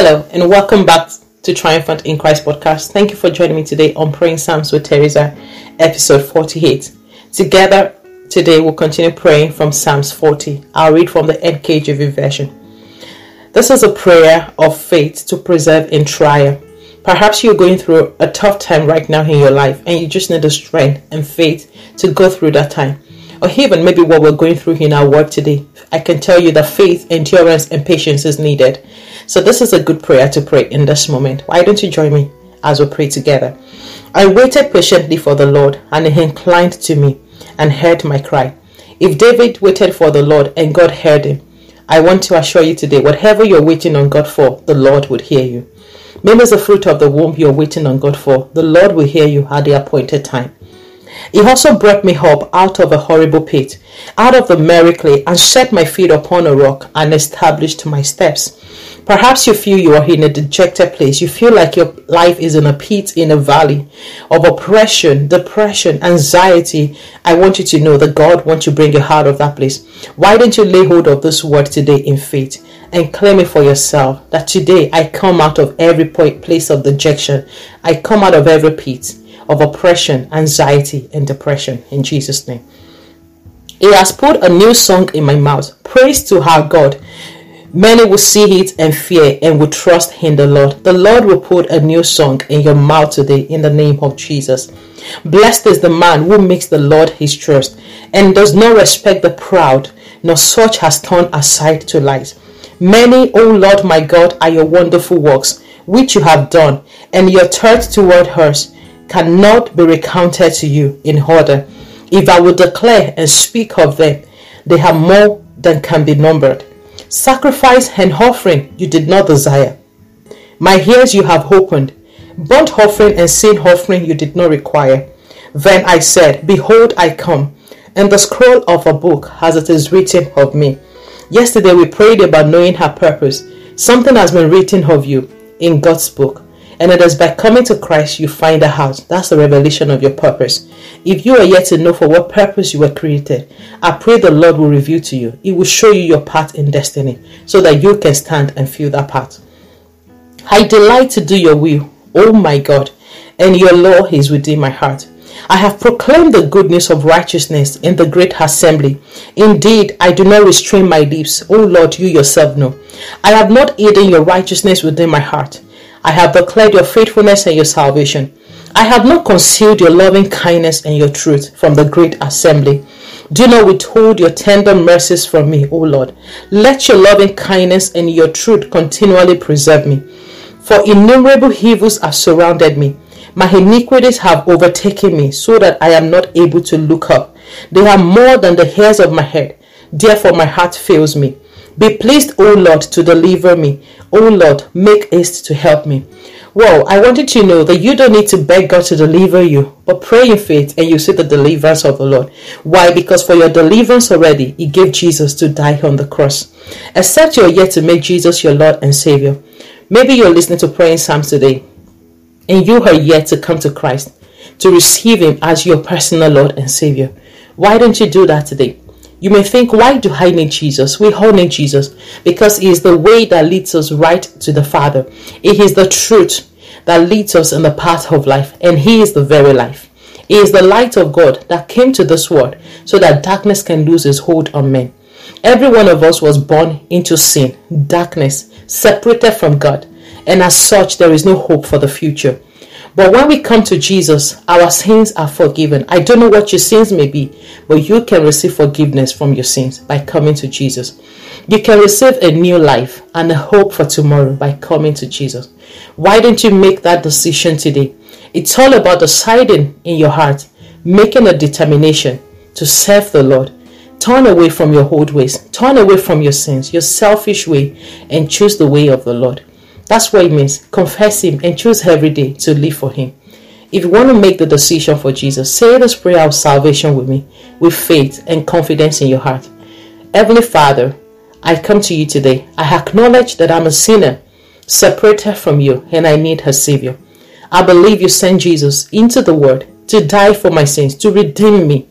Hello, and welcome back to Triumphant in Christ podcast. Thank you for joining me today on Praying Psalms with Theresa, episode 48. Together, today we'll continue praying from Psalms 40. I'll read from the NKJV version. This is a prayer of faith to preserve in trial. Perhaps you're going through a tough time right now in your life and you just need the strength and faith to go through that time. Or even maybe what we're going through in our work today. I can tell you that faith, endurance, and patience is needed. So, this is a good prayer to pray in this moment. Why don't you join me as we pray together? I waited patiently for the Lord, and he inclined to me and heard my cry. If David waited for the Lord and God heard him, I want to assure you today, whatever you're waiting on God for, the Lord would hear you. Maybe it's the fruit of the womb you're waiting on God for. The Lord will hear you at the appointed time. He also brought me up out of a horrible pit, out of the miry clay, and set my feet upon a rock and established my steps. Perhaps you feel you are in a dejected place. You feel like your life is in a pit, in a valley of oppression, depression, anxiety. I want you to know that God wants to bring you out of that place. Why don't you lay hold of this word today in faith and claim it for yourself that today I come out of every place of dejection. I come out of every pit of oppression, anxiety, and depression in Jesus' name. He has put a new song in my mouth. Praise to our God Many will see it and fear and will trust in the Lord. The Lord will put a new song in your mouth today in the name of Jesus. Blessed is the man who makes the Lord his trust and does not respect the proud, nor such has turned aside to lies. Many, O Lord my God, are your wonderful works which you have done, and your thoughts toward hers cannot be recounted to you in order. If I would declare and speak of them, they have more than can be numbered. Sacrifice and offering you did not desire. My ears you have opened. Burnt offering and sin offering you did not require. Then I said, Behold, I come, and the scroll of a book as it is written of me. Yesterday we prayed about knowing her purpose. Something has been written of you in God's book. And it is by coming to Christ you find a house. That's the revelation of your purpose. If you are yet to know for what purpose you were created, I pray the Lord will reveal to you. He will show you your path in destiny so that you can stand and feel that path. I delight to do your will, oh my God, and your law is within my heart. I have proclaimed the goodness of righteousness in the great assembly. Indeed, I do not restrain my lips. O Lord, you yourself know. I have not hidden your righteousness within my heart. I have declared your faithfulness and your salvation. I have not concealed your loving kindness and your truth from the great assembly. Do not withhold your tender mercies from me, O Lord. Let your loving kindness and your truth continually preserve me. For innumerable evils have surrounded me. My iniquities have overtaken me, so that I am not able to look up. They are more than the hairs of my head. Therefore, my heart fails me. Be pleased, O Lord, to deliver me. O Lord, make haste to help me. Well, I wanted you to know that you don't need to beg God to deliver you, but pray in faith and you see the deliverance of the Lord. Why? Because for your deliverance already, He gave Jesus to die on the cross. Except you're yet to make Jesus your Lord and Savior. Maybe you're listening to praying Psalms today and you are yet to come to Christ to receive Him as your personal Lord and Savior. Why don't you do that today? You may think, why do I need Jesus? We all need Jesus because He is the way that leads us right to the Father. He is the truth that leads us in the path of life, and He is the very life. He is the light of God that came to this world so that darkness can lose its hold on men. Every one of us was born into sin, darkness, separated from God, and as such, there is no hope for the future. But when we come to Jesus, our sins are forgiven. I don't know what your sins may be, but you can receive forgiveness from your sins by coming to Jesus. You can receive a new life and a hope for tomorrow by coming to Jesus. Why don't you make that decision today? It's all about deciding in your heart, making a determination to serve the Lord. Turn away from your old ways, turn away from your sins, your selfish way, and choose the way of the Lord. That's what it means. Confess Him and choose every day to live for Him. If you want to make the decision for Jesus, say this prayer of salvation with me, with faith and confidence in your heart. Heavenly Father, I come to you today. I acknowledge that I'm a sinner, separated from you, and I need a Savior. I believe you sent Jesus into the world to die for my sins, to redeem me,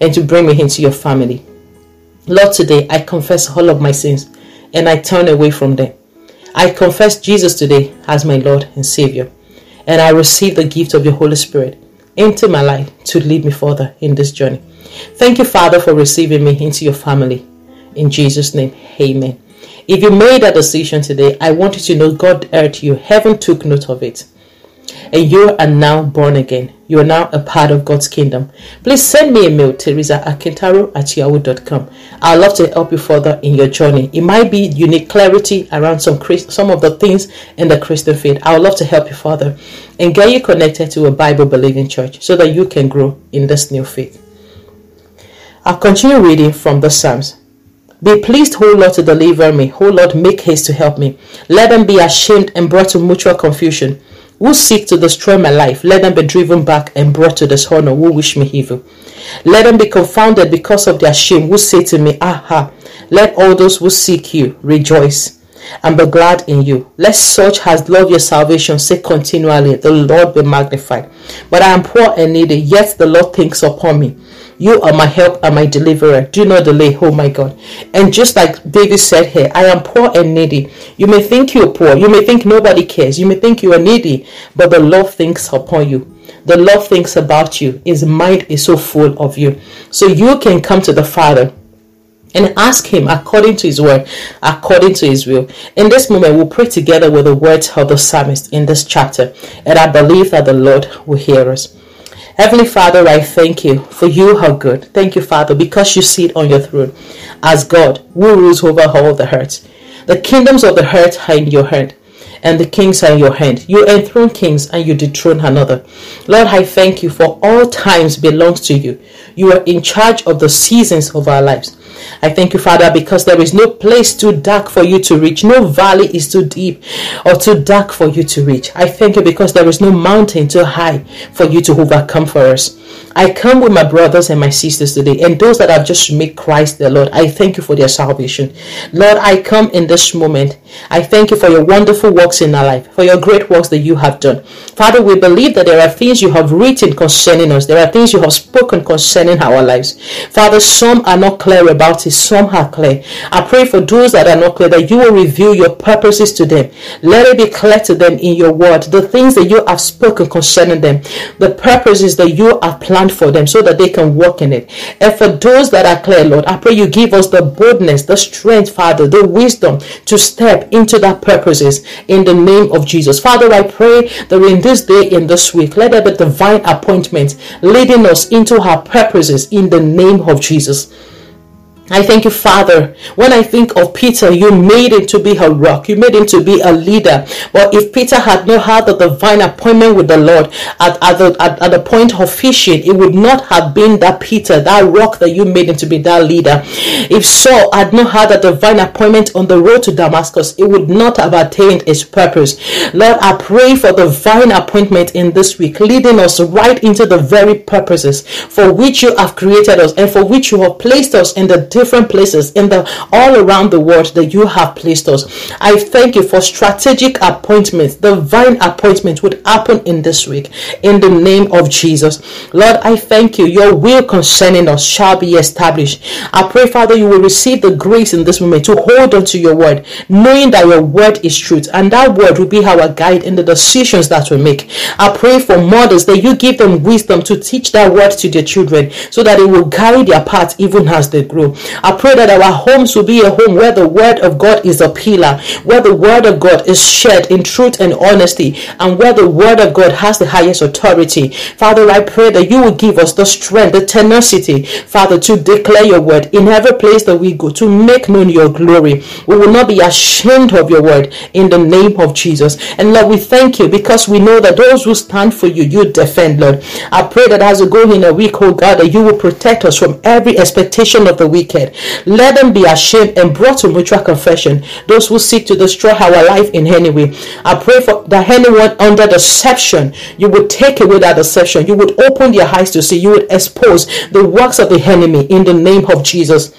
and to bring me into your family. Lord, today I confess all of my sins and I turn away from them. I confess Jesus today as my Lord and Savior, and I receive the gift of your Holy Spirit into my life to lead me further in this journey. Thank you, Father, for receiving me into your family. In Jesus' name, amen. If you made that decision today, I want you to know God heard you. Heaven took note of it and you are now born again. You are now a part of God's kingdom. Please send me a mail, Teresa at kintaro at yahoo.com. I'd love to help you further in your journey. It might be you need clarity around some some of the things in the Christian faith. I would love to help you further and get you connected to a Bible believing church so that you can grow in this new faith. I'll continue reading from the Psalms. Be pleased, O Lord, to deliver me. O Lord, make haste to help me. Let them be ashamed and brought to mutual confusion who seek to destroy my life, let them be driven back and brought to dishonor who wish me evil. Let them be confounded because of their shame who say to me, Aha, let all those who seek you rejoice and be glad in you. Let such as love your salvation say continually, The Lord be magnified. But I am poor and needy, yet the Lord thinks upon me. You are my help and my deliverer. Do not delay, oh my God. And just like David said here, I am poor and needy. You may think you're poor. You may think nobody cares. You may think you are needy, but the Lord thinks upon you. The Lord thinks about you. His mind is so full of you. So you can come to the Father and ask him according to his word, according to his will. In this moment, we'll pray together with the words of the psalmist in this chapter, and I believe that the Lord will hear us. Heavenly Father, I thank you for you are good. Thank you, Father, because you sit on your throne as God who rules over all the earth. The kingdoms of the earth are in your hand and the kings are in your hand. You enthrone kings and you dethrone another. Lord, I thank you for all times belongs to you. You are in charge of the seasons of our lives. I thank you, Father, because there is no place too dark for you to reach. No valley is too deep or too dark for you to reach. I thank you because there is no mountain too high for you to overcome for us. I come with my brothers and my sisters today and those that have just made Christ the Lord. I thank you for their salvation. Lord, I come in this moment. I thank you for your wonderful works in our life, for your great works that you have done. Father, we believe that there are things you have written concerning us. There are things you have spoken concerning our lives. Father, some are not clear about it, some are clear. I pray for those that are not clear that you will reveal your purposes to them. Let it be clear to them in your word, the things that you have spoken concerning them, the purposes that you have planned for them so that they can walk in it. And for those that are clear, Lord, I pray you give us the boldness, the strength, Father, the wisdom to step into that purposes in the name of Jesus. Father, I pray that in this day, in this week, let there be divine appointments leading us into our purposes in the name of Jesus. I thank you, Father. When I think of Peter, you made him to be a rock. You made him to be a leader. But if Peter had not had the divine appointment with the Lord at, at, the, at, at the point of fishing, it would not have been that Peter, that rock that you made him to be that leader. If Saul had not had a divine appointment on the road to Damascus, it would not have attained its purpose. Lord, I pray for the divine appointment in this week, leading us right into the very purposes for which you have created us and for which you have placed us in the different places in the all around the world that you have placed us. I thank you for strategic appointments. Divine appointment would happen in this week in the name of Jesus. Lord, I thank you. Your will concerning us shall be established. I pray, Father, you will receive the grace in this moment to hold on to your word, knowing that your word is truth, and that word will be our guide in the decisions that we make. I pray for mothers that you give them wisdom to teach that word to their children so that it will guide their path even as they grow. I pray that our homes will be a home where the word of God is a pillar, where the word of God is shared in truth and honesty, and where the word of God has the highest authority. Father, I pray that you will give us the strength, the tenacity, Father, to declare your word in every place that we go, to make known your glory. We will not be ashamed of your word in the name of Jesus. And Lord, we thank you because we know that those who stand for you, you defend, Lord. I pray that as we go in a week, oh God, that you will protect us from every expectation of the wicked wicked. Let them be ashamed and brought to mutual confession. Those who seek to destroy our life in any way. I pray for that anyone under deception, you would take away that deception. You would open their eyes to see. You would expose the works of the enemy in the name of Jesus.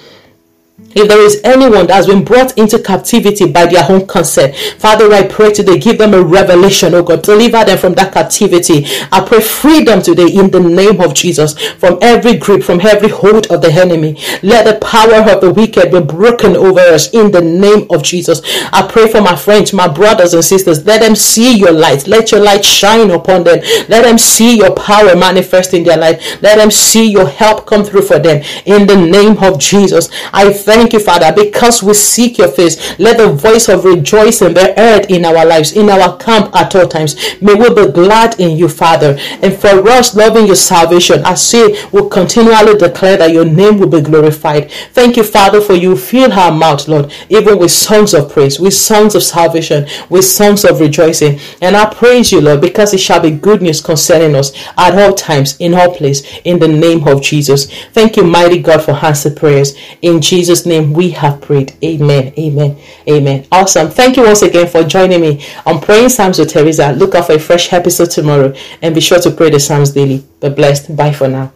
If there is anyone that has been brought into captivity by their own consent, Father, I pray today, give them a revelation, oh God, deliver them from that captivity. I pray freedom today in the name of Jesus from every grip, from every hold of the enemy. Let the power of the wicked be broken over us in the name of Jesus. I pray for my friends, my brothers and sisters. Let them see your light. Let your light shine upon them. Let them see your power manifest in their life. Let them see your help come through for them in the name of Jesus. I thank Thank you, Father, because we seek your face. Let the voice of rejoicing be heard in our lives, in our camp at all times. May we be glad in you, Father. And for us, loving your salvation, I say we'll continually declare that your name will be glorified. Thank you, Father, for you fill our mouth, Lord, even with songs of praise, with songs of salvation, with songs of rejoicing. And I praise you, Lord, because it shall be good news concerning us at all times, in all place, in the name of Jesus. Thank you, mighty God, for answered prayers. In Jesus' name we have prayed. Amen. Amen. Amen. Awesome. Thank you once again for joining me on Praying Psalms with Theresa. Look out for a fresh episode tomorrow and be sure to pray the Psalms daily. Be blessed. Bye for now.